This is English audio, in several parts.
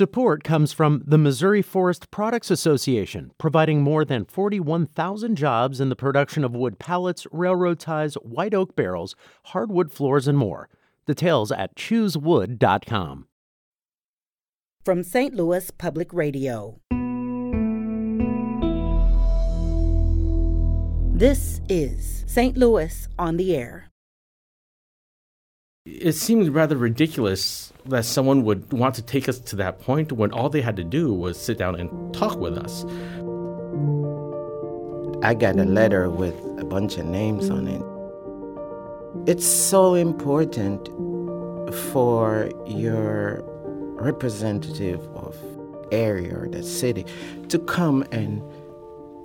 Support comes from the Missouri Forest Products Association, providing more than 41,000 jobs in the production of wood pallets, railroad ties, white oak barrels, hardwood floors, and more. Details at choosewood.com. From St. Louis Public Radio. This is St. Louis on the Air. It seems rather ridiculous that someone would want to take us to that point when all they had to do was sit down and talk with us. I got a letter with a bunch of names on it. It's so important for your representative of area or the city to come and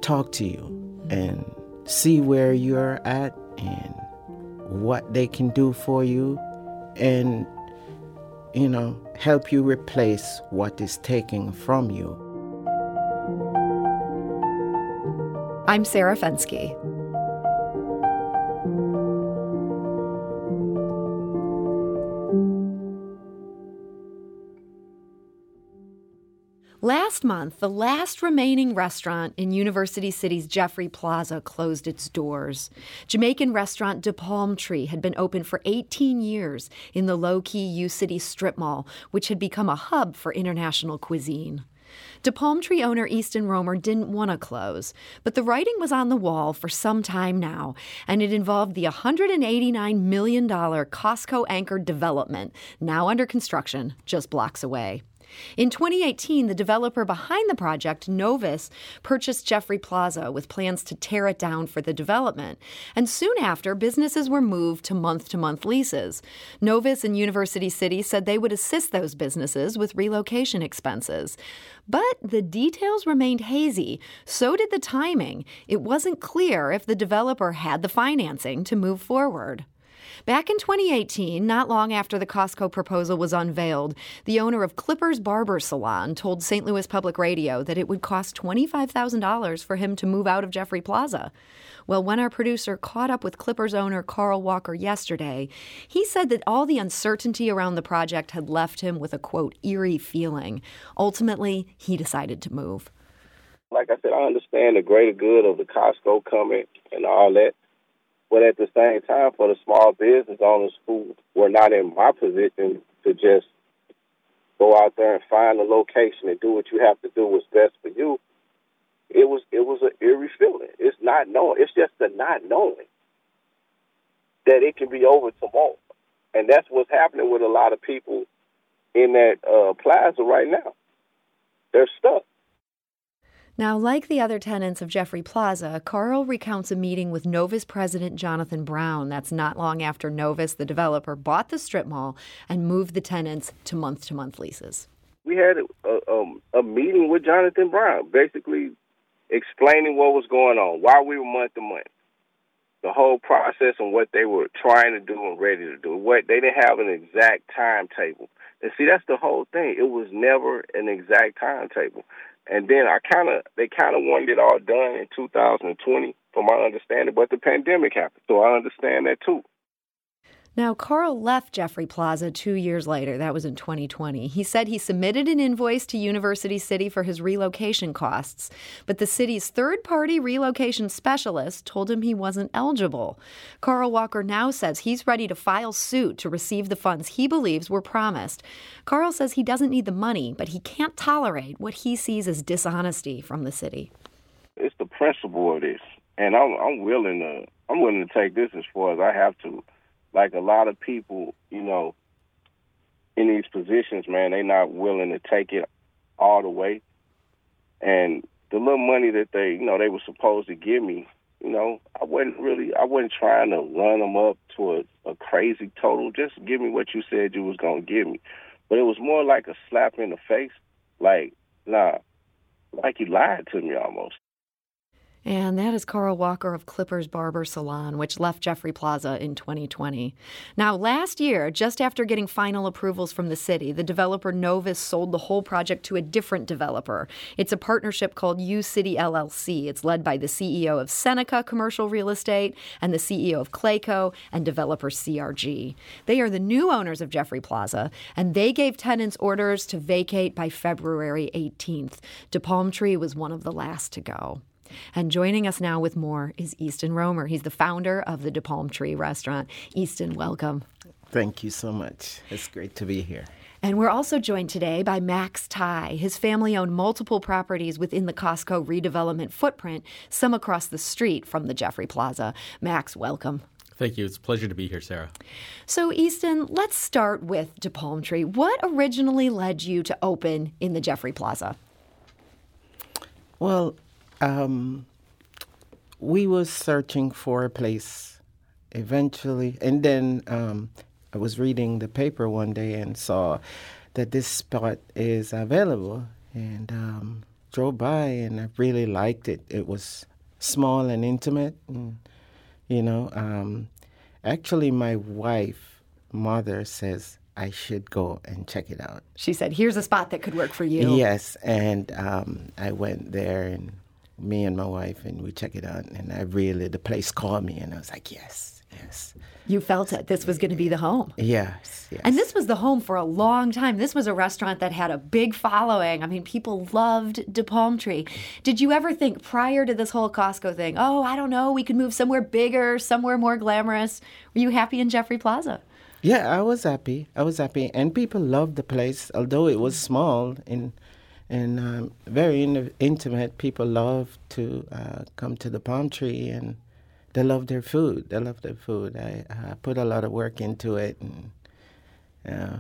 talk to you and see where you're at and what they can do for you and you know help you replace what is taken from you. I'm sarah fenske Last month, the last remaining restaurant in University City's Jeffrey Plaza closed its doors. Jamaican restaurant De Palm Tree had been open for 18 years in the low key U City strip mall, which had become a hub for international cuisine. De Palm Tree owner Easton Romer didn't want to close, but the writing was on the wall for some time now, and it involved the $189 million Costco anchored development, now under construction just blocks away. In 2018, the developer behind the project, Novus, purchased Jeffrey Plaza with plans to tear it down for the development. And soon after, businesses were moved to month to month leases. Novus and University City said they would assist those businesses with relocation expenses. But the details remained hazy. So did the timing. It wasn't clear if the developer had the financing to move forward. Back in 2018, not long after the Costco proposal was unveiled, the owner of Clippers Barber Salon told St. Louis Public Radio that it would cost $25,000 for him to move out of Jeffrey Plaza. Well, when our producer caught up with Clippers owner Carl Walker yesterday, he said that all the uncertainty around the project had left him with a quote, eerie feeling. Ultimately, he decided to move. Like I said, I understand the greater good of the Costco coming and all that. But at the same time, for the small business owners who were not in my position to just go out there and find a location and do what you have to do what's best for you, it was it was an eerie feeling. It's not knowing. It's just the not knowing that it can be over tomorrow, and that's what's happening with a lot of people in that uh, plaza right now. They're stuck. Now, like the other tenants of Jeffrey Plaza, Carl recounts a meeting with Novus president Jonathan Brown. That's not long after Novus, the developer, bought the strip mall and moved the tenants to month to month leases. We had a, um, a meeting with Jonathan Brown, basically explaining what was going on, why we were month to month, the whole process and what they were trying to do and ready to do. What they didn't have an exact timetable. And see, that's the whole thing. It was never an exact timetable. And then I kind of, they kind of wanted it all done in 2020, from my understanding, but the pandemic happened. So I understand that too. Now, Carl left Jeffrey Plaza two years later. That was in 2020. He said he submitted an invoice to University City for his relocation costs, but the city's third party relocation specialist told him he wasn't eligible. Carl Walker now says he's ready to file suit to receive the funds he believes were promised. Carl says he doesn't need the money, but he can't tolerate what he sees as dishonesty from the city. It's the principle of this, and I'm, I'm willing to I'm willing to take this as far as I have to like a lot of people, you know, in these positions, man, they not willing to take it all the way. And the little money that they, you know, they were supposed to give me, you know, I wasn't really, I wasn't trying to run them up to a, a crazy total. Just give me what you said you was gonna give me. But it was more like a slap in the face. Like, nah, like you lied to me almost. And that is Carl Walker of Clippers Barber Salon, which left Jeffrey Plaza in 2020. Now, last year, just after getting final approvals from the city, the developer Novus sold the whole project to a different developer. It's a partnership called U City LLC. It's led by the CEO of Seneca Commercial Real Estate and the CEO of Clayco and developer CRG. They are the new owners of Jeffrey Plaza, and they gave tenants orders to vacate by February 18th. DePalmtree was one of the last to go. And joining us now with more is Easton Romer. He's the founder of the De Palm DePalmtree Restaurant. Easton, welcome. Thank you so much. It's great to be here. And we're also joined today by Max Ty. His family owned multiple properties within the Costco redevelopment footprint, some across the street from the Jeffrey Plaza. Max, welcome. Thank you. It's a pleasure to be here, Sarah. So, Easton, let's start with De Palm DePalmtree. What originally led you to open in the Jeffrey Plaza? Well, um, we was searching for a place eventually, and then um, I was reading the paper one day and saw that this spot is available, and um, drove by, and I really liked it. It was small and intimate, and you know, um, actually, my wife, mother says I should go and check it out. She said, "Here's a spot that could work for you." Yes, and um, I went there and me and my wife, and we checked it out. And I really, the place called me, and I was like, yes, yes. You felt it. This was going to be the home. Yes, yes. And this was the home for a long time. This was a restaurant that had a big following. I mean, people loved De Palm Tree. Did you ever think prior to this whole Costco thing, oh, I don't know, we could move somewhere bigger, somewhere more glamorous? Were you happy in Jeffrey Plaza? Yeah, I was happy. I was happy, and people loved the place, although it was small and and um, very in- intimate. People love to uh, come to the palm tree, and they love their food. They love their food. I uh, put a lot of work into it, and uh,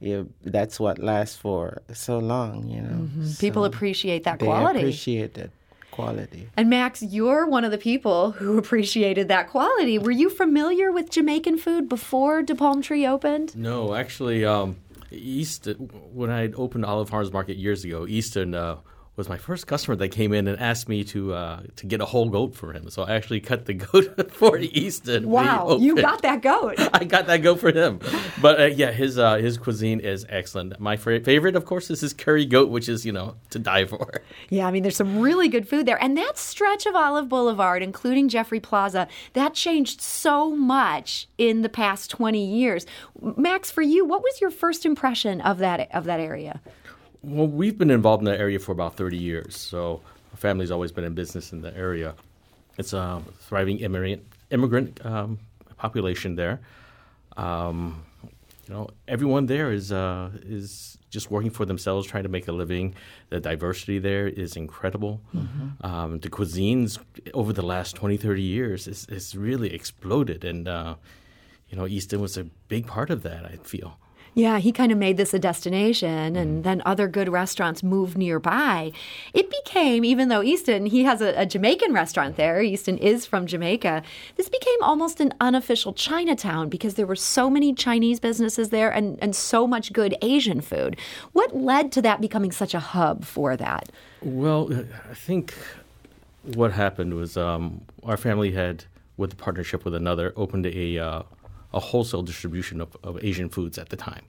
yeah, that's what lasts for so long. You know, mm-hmm. so people appreciate that quality. They appreciate that quality. And Max, you're one of the people who appreciated that quality. Were you familiar with Jamaican food before De Palm Tree opened? No, actually, um, Easton, when I opened Olive Farms Market years ago, Easton uh, was my first customer that came in and asked me to uh, to get a whole goat for him. So I actually cut the goat for Easton. Wow, you got that goat. I got that goat for him. But uh, yeah, his uh, his cuisine is excellent. My favorite, of course, is his curry goat, which is you know to die for. Yeah, I mean, there's some really good food there, and that stretch of Olive Boulevard, including Jeffrey Plaza, that changed so much in the past 20 years. Max, for you, what was your first impression of that of that area? Well, we've been involved in that area for about 30 years. So our family's always been in business in the area. It's a thriving immigrant immigrant um, population there. Um, you know, everyone there is uh, is just working for themselves, trying to make a living. The diversity there is incredible. Mm-hmm. Um, the cuisines over the last 20, 30 years is, is really exploded. And, uh, you know, Easton was a big part of that, I feel. Yeah, he kind of made this a destination, and mm. then other good restaurants moved nearby. It became, even though Easton, he has a, a, Jamaican restaurant there, Easton is from Jamaica, this became almost an unofficial Chinatown because there were so many Chinese businesses there and, and so much good Asian food. What led to that becoming such a hub for that? Well, I think what happened was um, our family had, with a partnership with another, opened a uh, a wholesale distribution of, of Asian foods at the time.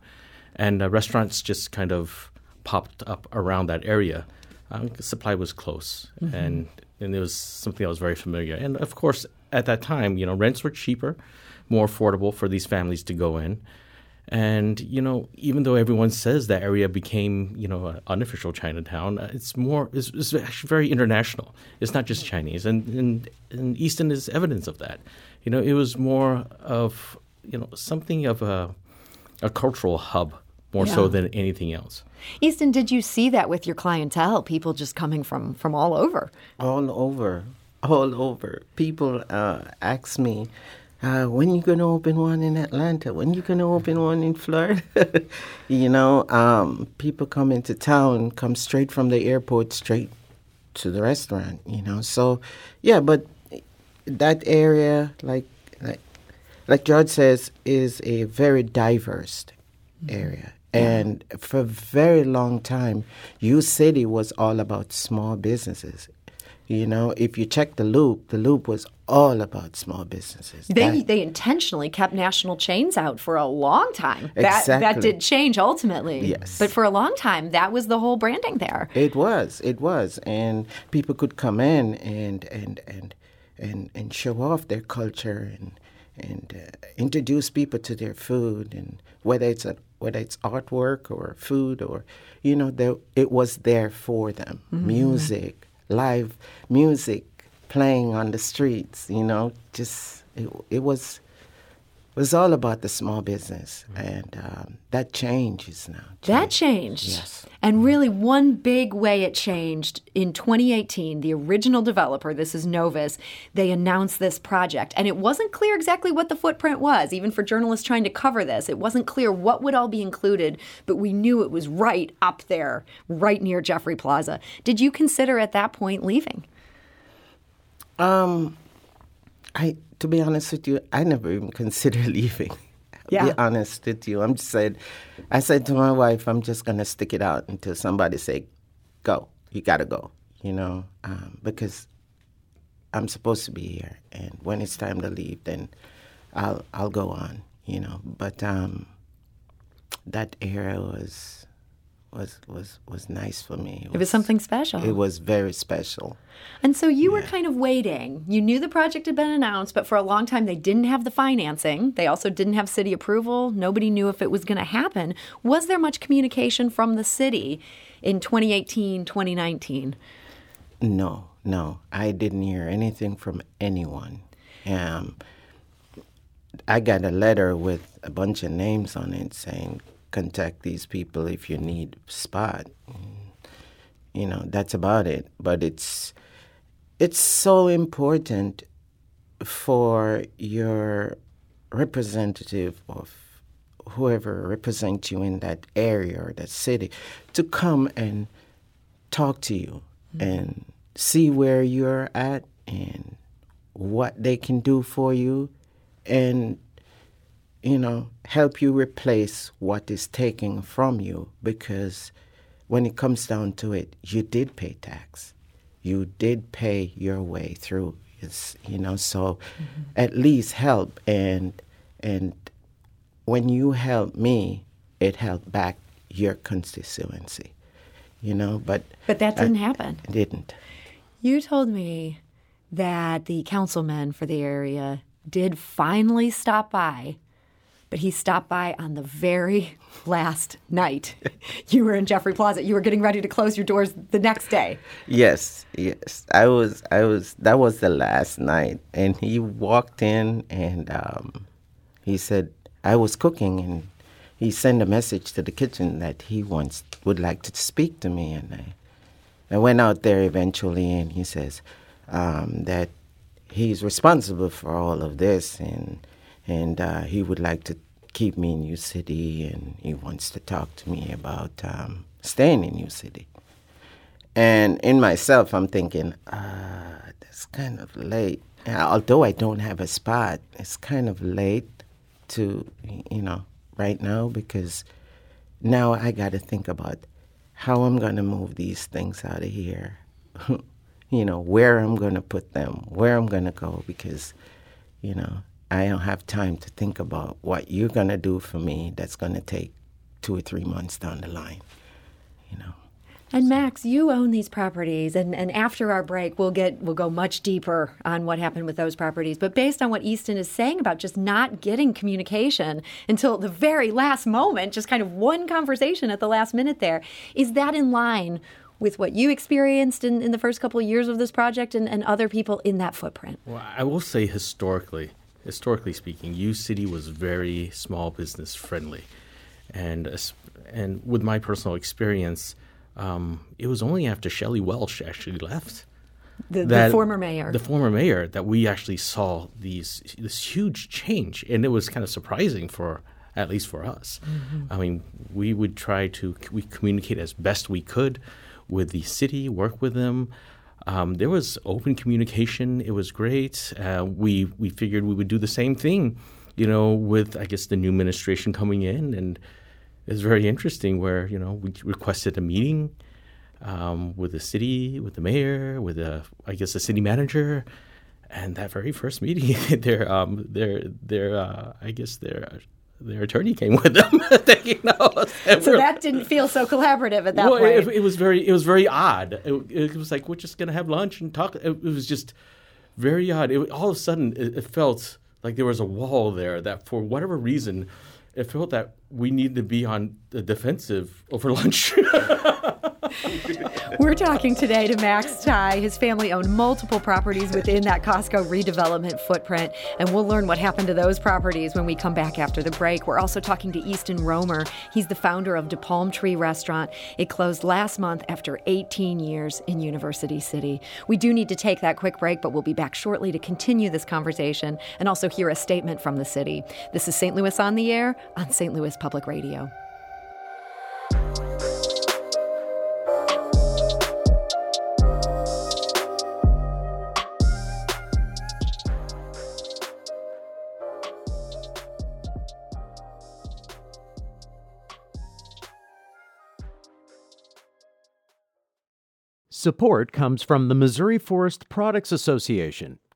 And uh, restaurants just kind of popped up around that area. Um, supply was close, mm-hmm. and and it was something that was very familiar. And of course, at that time, you know, rents were cheaper, more affordable for these families to go in. And you know, even though everyone says that area became, you know, an unofficial Chinatown, uh, it's more, it's, it's, actually very international. It's not just Chinese, and, and and Easton is evidence of that. You know, it was more of you know something of a a cultural hub more yeah. so than anything else. Easton, did you see that with your clientele? People just coming from from all over. All over, all over. People uh, ask me. Uh, when you gonna open one in Atlanta? When you gonna open one in Florida? you know, um, people come into town, come straight from the airport, straight to the restaurant. You know, so yeah, but that area, like like like George says, is a very diverse mm-hmm. area. And for a very long time, U City was all about small businesses. You know, if you check the loop, the loop was all about small businesses. They That- they intentionally kept national chains out for a long time. That that did change ultimately. Yes. But for a long time, that was the whole branding there. It was, it was, and people could come in and and and and and show off their culture and and uh, introduce people to their food and whether it's a, whether it's artwork or food or you know there, it was there for them. Music, live music playing on the streets. You know, just it, it was. It was all about the small business, and um, that changes now. That changed. Yes. And really, one big way it changed in 2018, the original developer, this is Novus, they announced this project. And it wasn't clear exactly what the footprint was, even for journalists trying to cover this. It wasn't clear what would all be included, but we knew it was right up there, right near Jeffrey Plaza. Did you consider at that point leaving? Um, I to be honest with you, I never even considered leaving. Yeah. Be honest with you, I'm just said, I said to my wife, I'm just gonna stick it out until somebody say, "Go, you gotta go," you know, um, because I'm supposed to be here, and when it's time to leave, then I'll I'll go on, you know. But um, that era was was was was nice for me. It was something special. It was very special. And so you were kind of waiting. You knew the project had been announced, but for a long time they didn't have the financing. They also didn't have city approval. Nobody knew if it was going to happen. Was there much communication from the city in 2018, 2019? No, no, I didn't hear anything from anyone. Um, I got a letter with a bunch of names on it saying, "Contact these people if you need spot." You know, that's about it. But it's it's so important for your representative of whoever represents you in that area or that city to come and talk to you and see where you're at and what they can do for you and you know help you replace what is taken from you because when it comes down to it you did pay tax. You did pay your way through. It's, you know so mm-hmm. at least help and and when you help me it helped back your constituency you know but But that didn't happen. it didn't. You told me that the councilmen for the area did finally stop by, but he stopped by on the very last night. you were in Jeffrey Plaza. You were getting ready to close your doors the next day. Yes, yes. I was, I was. That was the last night, and he walked in, and um, he said I was cooking, and he sent a message to the kitchen that he wants would like to speak to me, and I, I went out there eventually, and he says um, that he's responsible for all of this, and and uh, he would like to keep me in U City, and he wants to talk to me about um, staying in U City. And in myself, I'm thinking, ah, that's kind of late. Although I don't have a spot, it's kind of late to, you know, right now because now I got to think about how I'm going to move these things out of here. you know, where I'm going to put them, where I'm going to go because, you know, I don't have time to think about what you're going to do for me that's going to take two or three months down the line, you know. And Max, you own these properties, and, and after our break, we'll get we'll go much deeper on what happened with those properties. But based on what Easton is saying about just not getting communication until the very last moment, just kind of one conversation at the last minute, there is that in line with what you experienced in, in the first couple of years of this project and, and other people in that footprint? Well, I will say historically, historically speaking, U City was very small business friendly, and and with my personal experience, um, it was only after Shelley Welsch actually left. The, the former mayor. The former mayor that we actually saw these this huge change, and it was kind of surprising for at least for us. I mean, we would try to we communicate as best we could with the city, work with them. Um, there was open communication. It was great. Uh, we we figured we would do the same thing, you know, with I guess the new administration coming in, and it was very interesting. Where you know we requested a meeting um, with the city, with the mayor, with the I guess the city manager, and that very first meeting, their um, their their uh, I guess their their attorney came with them. you know, so that didn't feel so collaborative at that well, point. It, it, was very it was very odd. It, it, was like we're just gonna have lunch and talk. It, was just very odd. all of a sudden, it, felt like there was a wall there that, for whatever reason, it felt that we need to be on the defensive over lunch. We're talking today to Max Ty. His family owned multiple properties within that Costco redevelopment footprint, and we'll learn what happened to those properties when we come back after the break. We're also talking to Easton Romer. He's the founder of De Palm Tree Restaurant. It closed last month after 18 years in University City. We do need to take that quick break, but we'll be back shortly to continue this conversation and also hear a statement from the city. This is St. Louis on the Air on St. Louis Public Radio. Support comes from the Missouri Forest Products Association,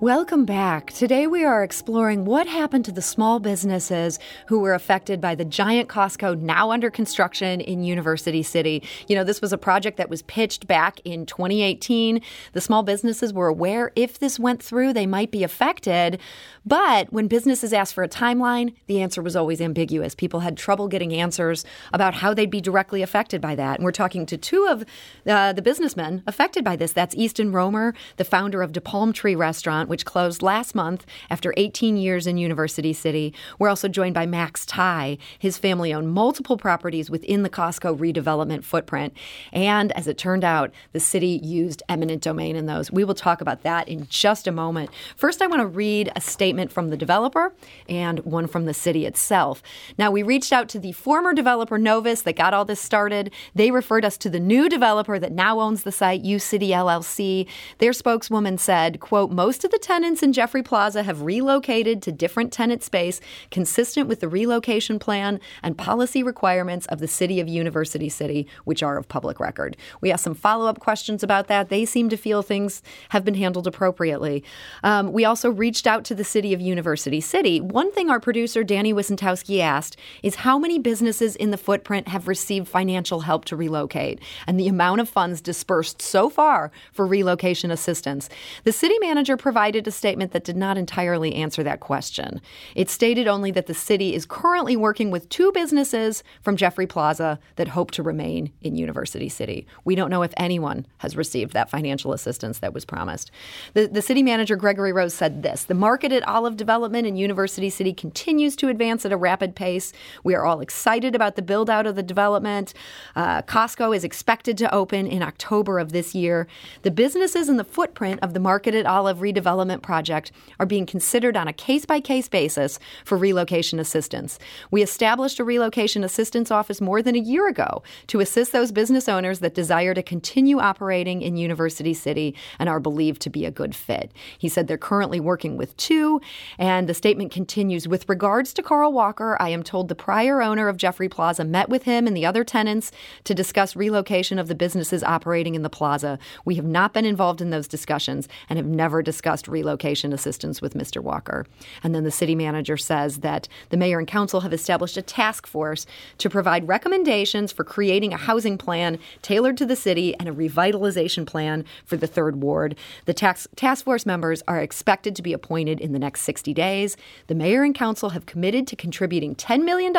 Welcome back. Today we are exploring what happened to the small businesses who were affected by the giant Costco now under construction in University City. You know, this was a project that was pitched back in 2018. The small businesses were aware if this went through, they might be affected. But when businesses asked for a timeline, the answer was always ambiguous. People had trouble getting answers about how they'd be directly affected by that. And we're talking to two of uh, the businessmen affected by this. That's Easton Romer, the founder of De Palm Tree Restaurant which closed last month after 18 years in University City. We're also joined by Max Ty. His family owned multiple properties within the Costco redevelopment footprint. And as it turned out, the city used eminent domain in those. We will talk about that in just a moment. First, I want to read a statement from the developer and one from the city itself. Now, we reached out to the former developer Novus that got all this started. They referred us to the new developer that now owns the site, U City LLC. Their spokeswoman said, quote, most of the the tenants in Jeffrey Plaza have relocated to different tenant space consistent with the relocation plan and policy requirements of the City of University City, which are of public record. We asked some follow up questions about that. They seem to feel things have been handled appropriately. Um, we also reached out to the City of University City. One thing our producer, Danny Wicentowski, asked is how many businesses in the footprint have received financial help to relocate and the amount of funds dispersed so far for relocation assistance. The city manager provided provided a statement that did not entirely answer that question. It stated only that the city is currently working with two businesses from Jeffrey Plaza that hope to remain in University City. We don't know if anyone has received that financial assistance that was promised. The, the city manager, Gregory Rose, said this The market at Olive Development in University City continues to advance at a rapid pace. We are all excited about the build out of the development. Uh, Costco is expected to open in October of this year. The businesses in the footprint of the market at Olive redevelopment project are being considered on a case by case basis for relocation assistance. We established a relocation assistance office more than a year ago to assist those business owners that desire to continue operating in University City and are believed to be a good fit. He said they're currently working with two, and the statement continues with regards to Carl Walker, I am told the prior owner of Jeffrey Plaza met with him and the other tenants to discuss relocation of the businesses operating in the plaza. We have not been involved in those discussions and have never discussed relocation assistance with Mr. Walker. And then the city manager says that the mayor and council have established a task force to provide recommendations for creating a housing plan tailored to the city and a revitalization plan for the third ward. The task, task force members are expected to be appointed in the next 60 days. The mayor and council have committed to contributing $10 million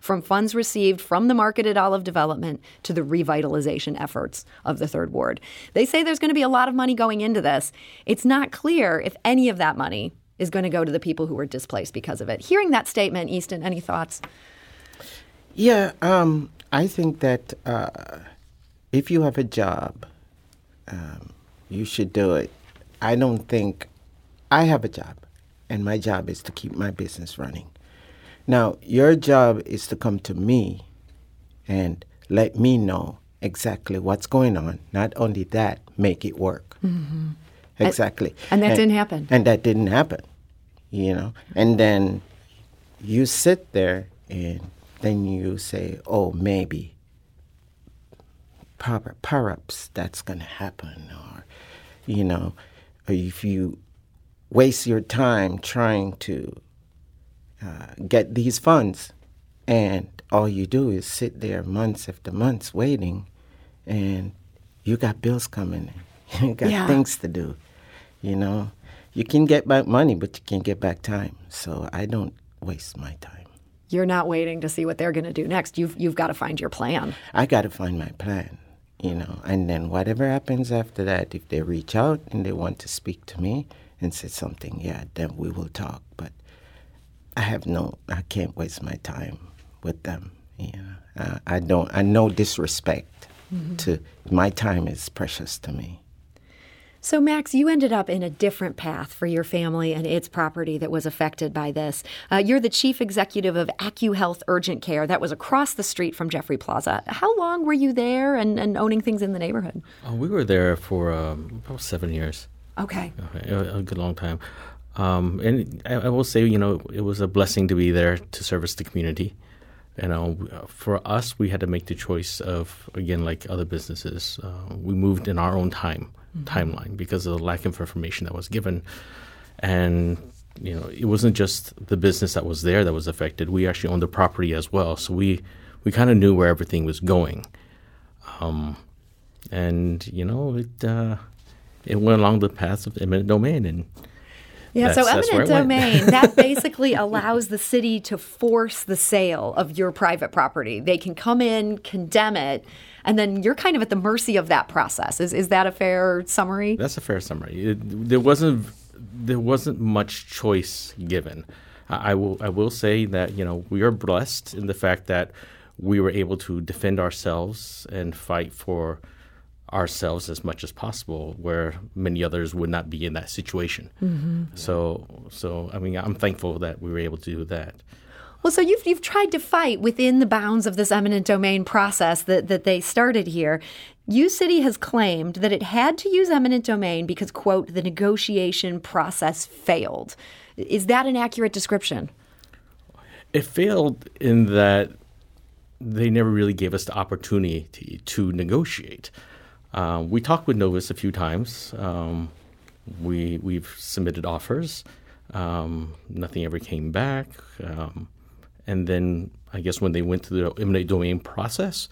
from funds received from the Market at Olive development to the revitalization efforts of the third ward. They say there's going to be a lot of money going into this. It's not clear clear if any of that money is going to go to the people who were displaced because of it. Hearing that statement, Easton, any thoughts? Yeah, um, I think that uh, if you have a job, um, you should do it. I don't think I have a job, and my job is to keep my business running. Now, your job is to come to me and let me know exactly what's going on. Not only that, make it work. Mm-hmm. Exactly. And, and that didn't happen. And that didn't happen, you know. And then you sit there and then you say, oh, maybe, perhaps that's going to happen. Or, you know, if you waste your time trying to uh, get these funds and all you do is sit there months after months waiting and you got bills coming you got yeah. things to do you know you can get back money but you can't get back time so i don't waste my time you're not waiting to see what they're going to do next you've, you've got to find your plan i got to find my plan you know and then whatever happens after that if they reach out and they want to speak to me and say something yeah then we will talk but i have no i can't waste my time with them. You know, uh, I don't. I know disrespect mm-hmm. to my time is precious to me. So, Max, you ended up in a different path for your family and its property that was affected by this. Uh, you're the chief executive of AccuHealth Urgent Care. That was across the street from Jeffrey Plaza. How long were you there and, and owning things in the neighborhood? Uh, we were there for um, about seven years. Okay. okay. A, a good long time. Um, and I, I, will say, you know, it was a blessing to be there to service the community you know, for us, we had to make the choice of again, like other businesses, uh, we moved in our own time mm-hmm. timeline because of the lack of information that was given, and you know, it wasn't just the business that was there that was affected. We actually owned the property as well, so we we kind of knew where everything was going, um, and you know, it uh, it went along the path of eminent domain and yeah, that's, so eminent domain, that basically allows the city to force the sale of your private property. They can come in, condemn it, and then you're kind of at the mercy of that process. Is is that a fair summary? That's a fair summary. It, there wasn't there wasn't much choice given. I, I will I will say that you know we are blessed in the fact that we were able to defend ourselves and fight for ourselves as much as possible, where many others would not be in that situation. Mm-hmm. So, so I mean, I'm thankful that we were able to do that. Well, so you've you've tried to fight within the bounds of this eminent domain process that that they started here. U City has claimed that it had to use eminent domain because quote the negotiation process failed. Is that an accurate description? It failed in that they never really gave us the opportunity to, negotiate. Uh, we talked with Novus a few times. Um, we we've submitted offers. Um, nothing ever came back. Um, and then I guess when they went through the eminent domain process,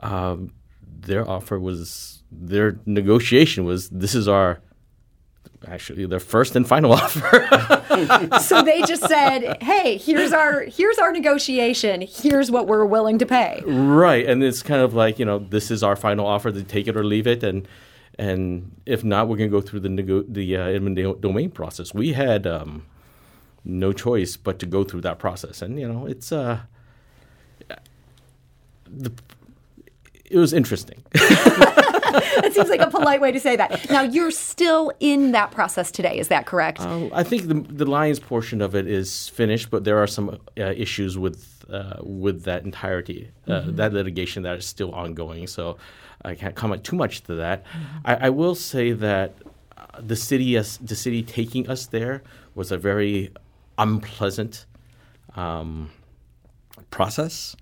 uh, their offer was their negotiation was this is our actually their first and final offer. so they just said, "Hey, here's our here's our negotiation. Here's what we're willing to pay." Right, and it's kind of like you know this is our final offer to take it or leave it, and and if not, we're going to go through the nego- the uh, eminent domain process. We had um, no choice but to go through that process, and you know it's uh, the it was interesting. that seems like a polite way to say that. Now you're still in that process today. Is that correct? Um, I think the the Lions portion of it is finished, but there are some uh, issues with uh, with that entirety, uh, mm-hmm. that litigation that is still ongoing. So I can't comment too much to that. Mm-hmm. I, I, will say that uh, the city, as, the city taking us there was a very unpleasant um, process.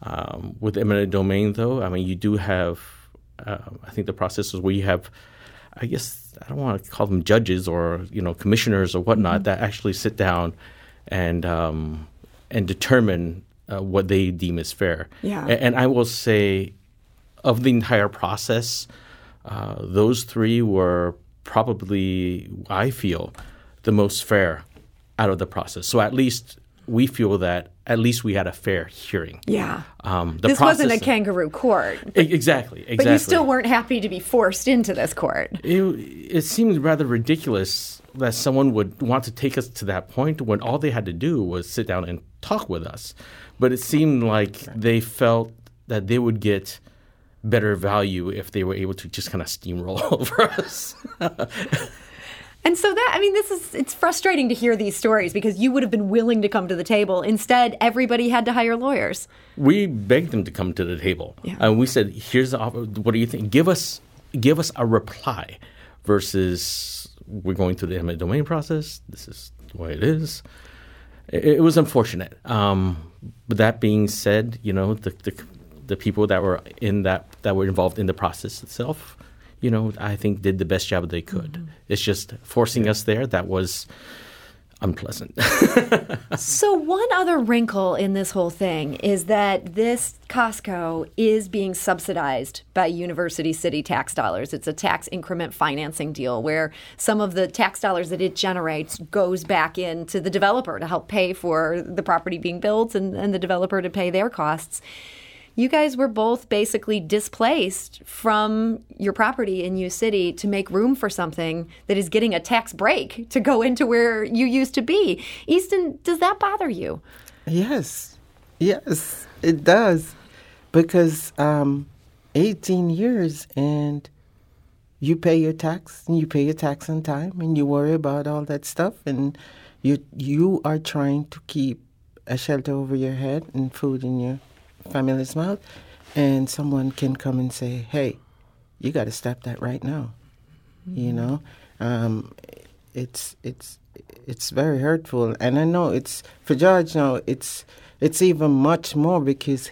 Um, with eminent domain, though, I mean, you do have uh, I think the process is where you have, I guess I don't want to call them judges or you know commissioners or whatnot mm-hmm. that actually sit down and um, and determine uh, what they deem is fair. Yeah. And, and I will say, of the entire process, uh, those three were probably I feel the most fair out of the process. So at least we feel that at least we had a fair hearing. Yeah. Um, this wasn't a kangaroo court. But, exactly, exactly. But you still weren't happy to be forced into this court. It, it seemed rather ridiculous that someone would want to take us to that point when all they had to do was sit down and talk with us. But it seemed like they felt that they would get better value if they were able to just kind of steamroll over us. And so that, I mean, this is, it's frustrating to hear these stories because you would have been willing to come to the table. Instead, everybody had to hire lawyers. We begged them to come to the table. Yeah. And we said, here's the offer. What do you think? Give us, give us a reply versus we're going through the eminent domain process. This is the way it is. It, it was unfortunate. Um, but that being said, you know, the, the, the people that were in that, that were involved in the process itself, you know, I think did the best job they could. Mm-hmm. It's just forcing us there that was unpleasant. So, one other wrinkle in this whole thing is that this Costco is being subsidized by University City tax dollars. It's a tax increment financing deal where some of the tax dollars that it generates goes back into the developer to help pay for the property being built and, and the developer to pay their costs. You guys were both basically displaced from your property in U City to make room for something that is getting a tax break to go into where you used to be. Easton, does that bother you? Yes, yes, it does, because um, 18 years and you pay your tax and you pay your tax on time and you worry about all that stuff and you you are trying to keep a shelter over your head and food in your family's mouth, and someone can come and say, "Hey, you got to stop that right now." You know, um, it's it's it's very hurtful, and I know it's for George now. It's it's even much more because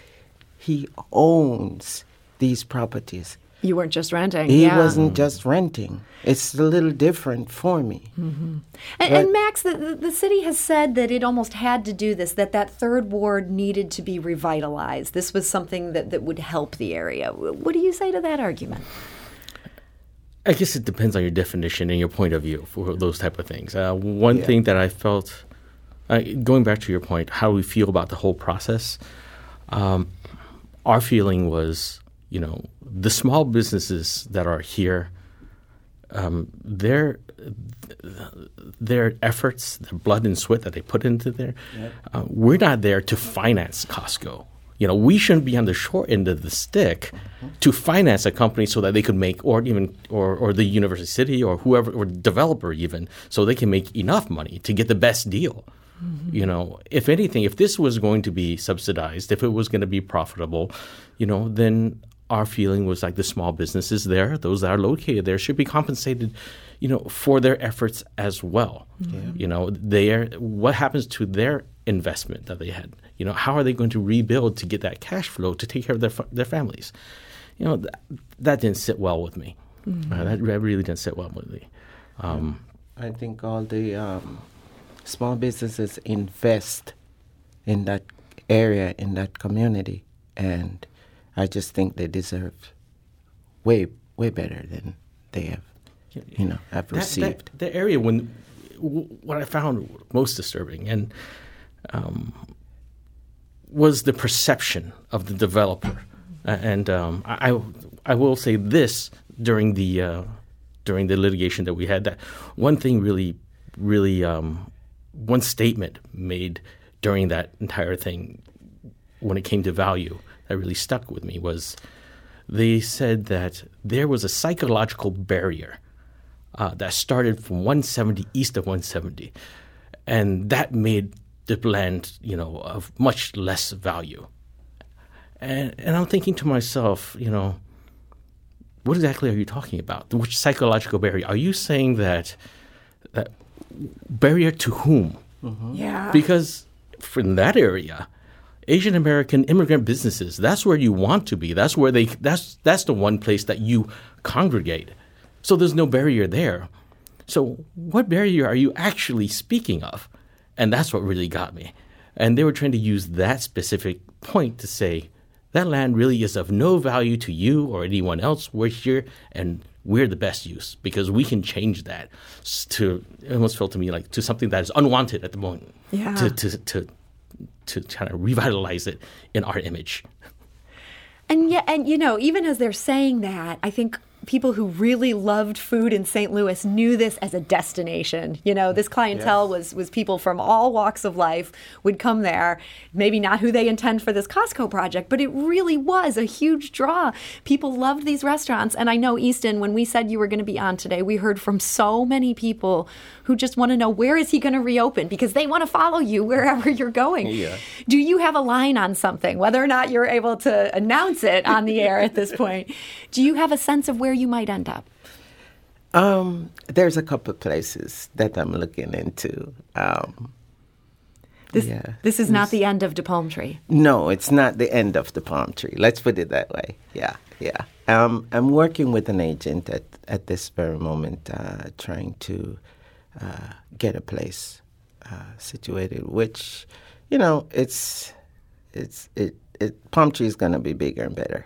he owns these properties. You weren't just renting. He yeah. wasn't just renting. It's a little different for me. And, and Max, the, the, the city has said that it almost had to do this, that that third ward needed to be revitalized. This was something that, that would help the area. What do you say to that argument? I guess it depends on your definition and your point of view for those type of things. Uh, one thing that I felt, uh, going back to your point, how we feel about the whole process, um, our feeling was, you know, the small businesses that are here, um, their their efforts, their blood and sweat that they put into there, uh, we're not there to finance Costco. You know, we shouldn't be on the short end of the stick to finance a company so that they could make, or even, or, or the university city or whoever, or developer even, so they can make enough money to get the best deal. You know, if anything, if this was going to be subsidized, if it was going to be profitable, you know, then our feeling was like the small businesses there, those that are located there, should be compensated, you know, for their efforts as well. You know, their what happens to their investment that they had? You know, how are they going to rebuild to get that cash flow to take care of their their families? You know, th- that didn't sit well with me. Uh, that really didn't sit well with me. Um, I think all the um, small businesses invest in that area, in that community, and I just think they deserve way, way better than they have, you know, have that, that, received. that area when what I found most disturbing and um, was the perception of the developer, and um, I, I I will say this during the uh, during the litigation that we had that one thing really really um, one statement made during that entire thing when it came to value that really stuck with me was they said that there was a psychological barrier uh, that started from 170 east of 170, and that made the land, you know, of much less value. And and I'm thinking to myself, you know, what exactly are you talking about? Which psychological barrier? Are you saying that that barrier to whom? Yeah. because from that area asian american immigrant businesses that's where you want to be. That's where they that's that's the one place that you congregate. So there's no barrier there. So what barrier are you actually speaking of? And that's what really got me. And they were trying to use that specific point to say that land really is of no value to you or anyone else. We're here and we're the best use because we can change that. To it almost felt to me like to something that is unwanted at the moment. Yeah. to to to to kind of revitalize it in our image. And yeah, and you know, even as they're saying that, I think people who really loved food in St. Louis knew this as a destination. You know, this clientele yes. was was people from all walks of life would come there. Maybe not who they intend for this Costco project, but it really was a huge draw. People loved these restaurants, and I know Easton. When we said you were going to be on today, we heard from so many people who just want to know where is he going to reopen because they want to follow you wherever you're going. Yeah. Do you have a line on something, whether or not you're able to announce it on the air at this point? Do you have a sense of where you might end up? Um, there's a couple of places that I'm looking into. Um, this, yeah. this is not the end of the palm tree. No, it's not the end of the palm tree. Let's put it that way. Yeah, yeah. Um, I'm working with an agent at, at this very moment, uh, trying to uh, get a place uh, situated, which, you know, it's it's it, it palm tree is going to be bigger and better.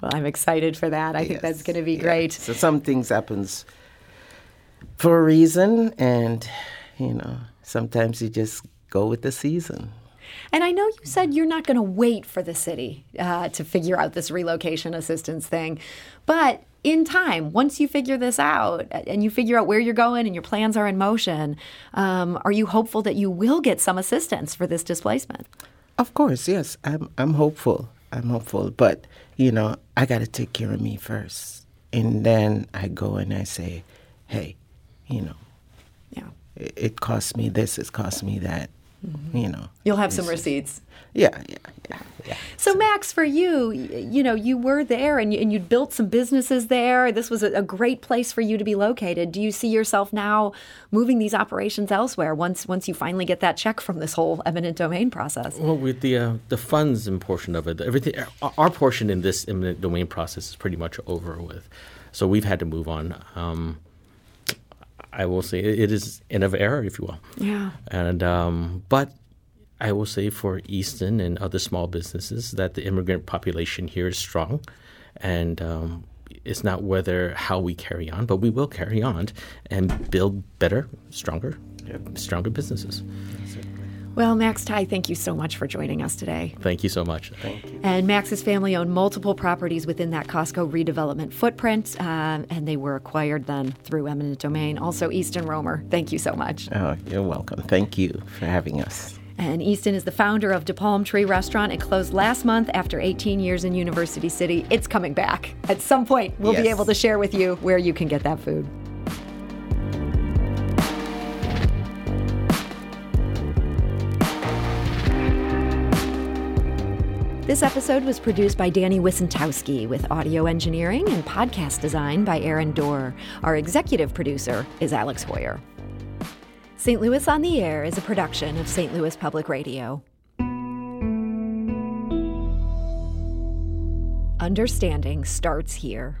Well, I'm excited for that. I yes. think that's going to be yeah. great. So some things happens for a reason, and you know, sometimes you just go with the season. And I know you said you're not going to wait for the city uh, to figure out this relocation assistance thing, but in time, once you figure this out and you figure out where you're going and your plans are in motion, um, are you hopeful that you will get some assistance for this displacement? Of course, yes. I'm, I'm hopeful. I'm hopeful. But, you know, I got to take care of me first. And then I go and I say, hey, you know, yeah. it, it cost me this, it cost me that. Mm-hmm. You know, you'll have some receipts. Yeah, yeah, yeah, yeah. So, Max, for you, you know, you were there and, you, and you'd built some businesses there. This was a, a, great place for you to be located. Do you see yourself now moving these operations elsewhere once once you finally get that check from this whole eminent domain process? Well, with the uh, the funds and portion of it, everything, our portion in this eminent domain process is pretty much over with. So we've had to move on. Um, I will say it is end of era, if you will. Yeah. And um, but I will say for Easton and other small businesses that the immigrant population here is strong, and um, it's not whether how we carry on, but we will carry on and build better, stronger, stronger businesses. Well, Max Thai, thank you so much for joining us today. Thank you so much. Thank you. And Max's family owned multiple properties within that Costco redevelopment footprint, um, and they were acquired then through eminent domain. Also, Easton Romer, thank you so much. Oh, you're welcome. Thank you for having us. And Easton is the founder of De Palm Tree Restaurant. It closed last month after 18 years in University City. It's coming back. At some point, we'll yes. be able to share with you where you can get that food. This episode was produced by Danny Wicentowski with audio engineering and podcast design by Aaron Dorr. Our executive producer is Alex Heuer. St. Louis on the Air is a production of St. Louis Public Radio. Understanding starts here.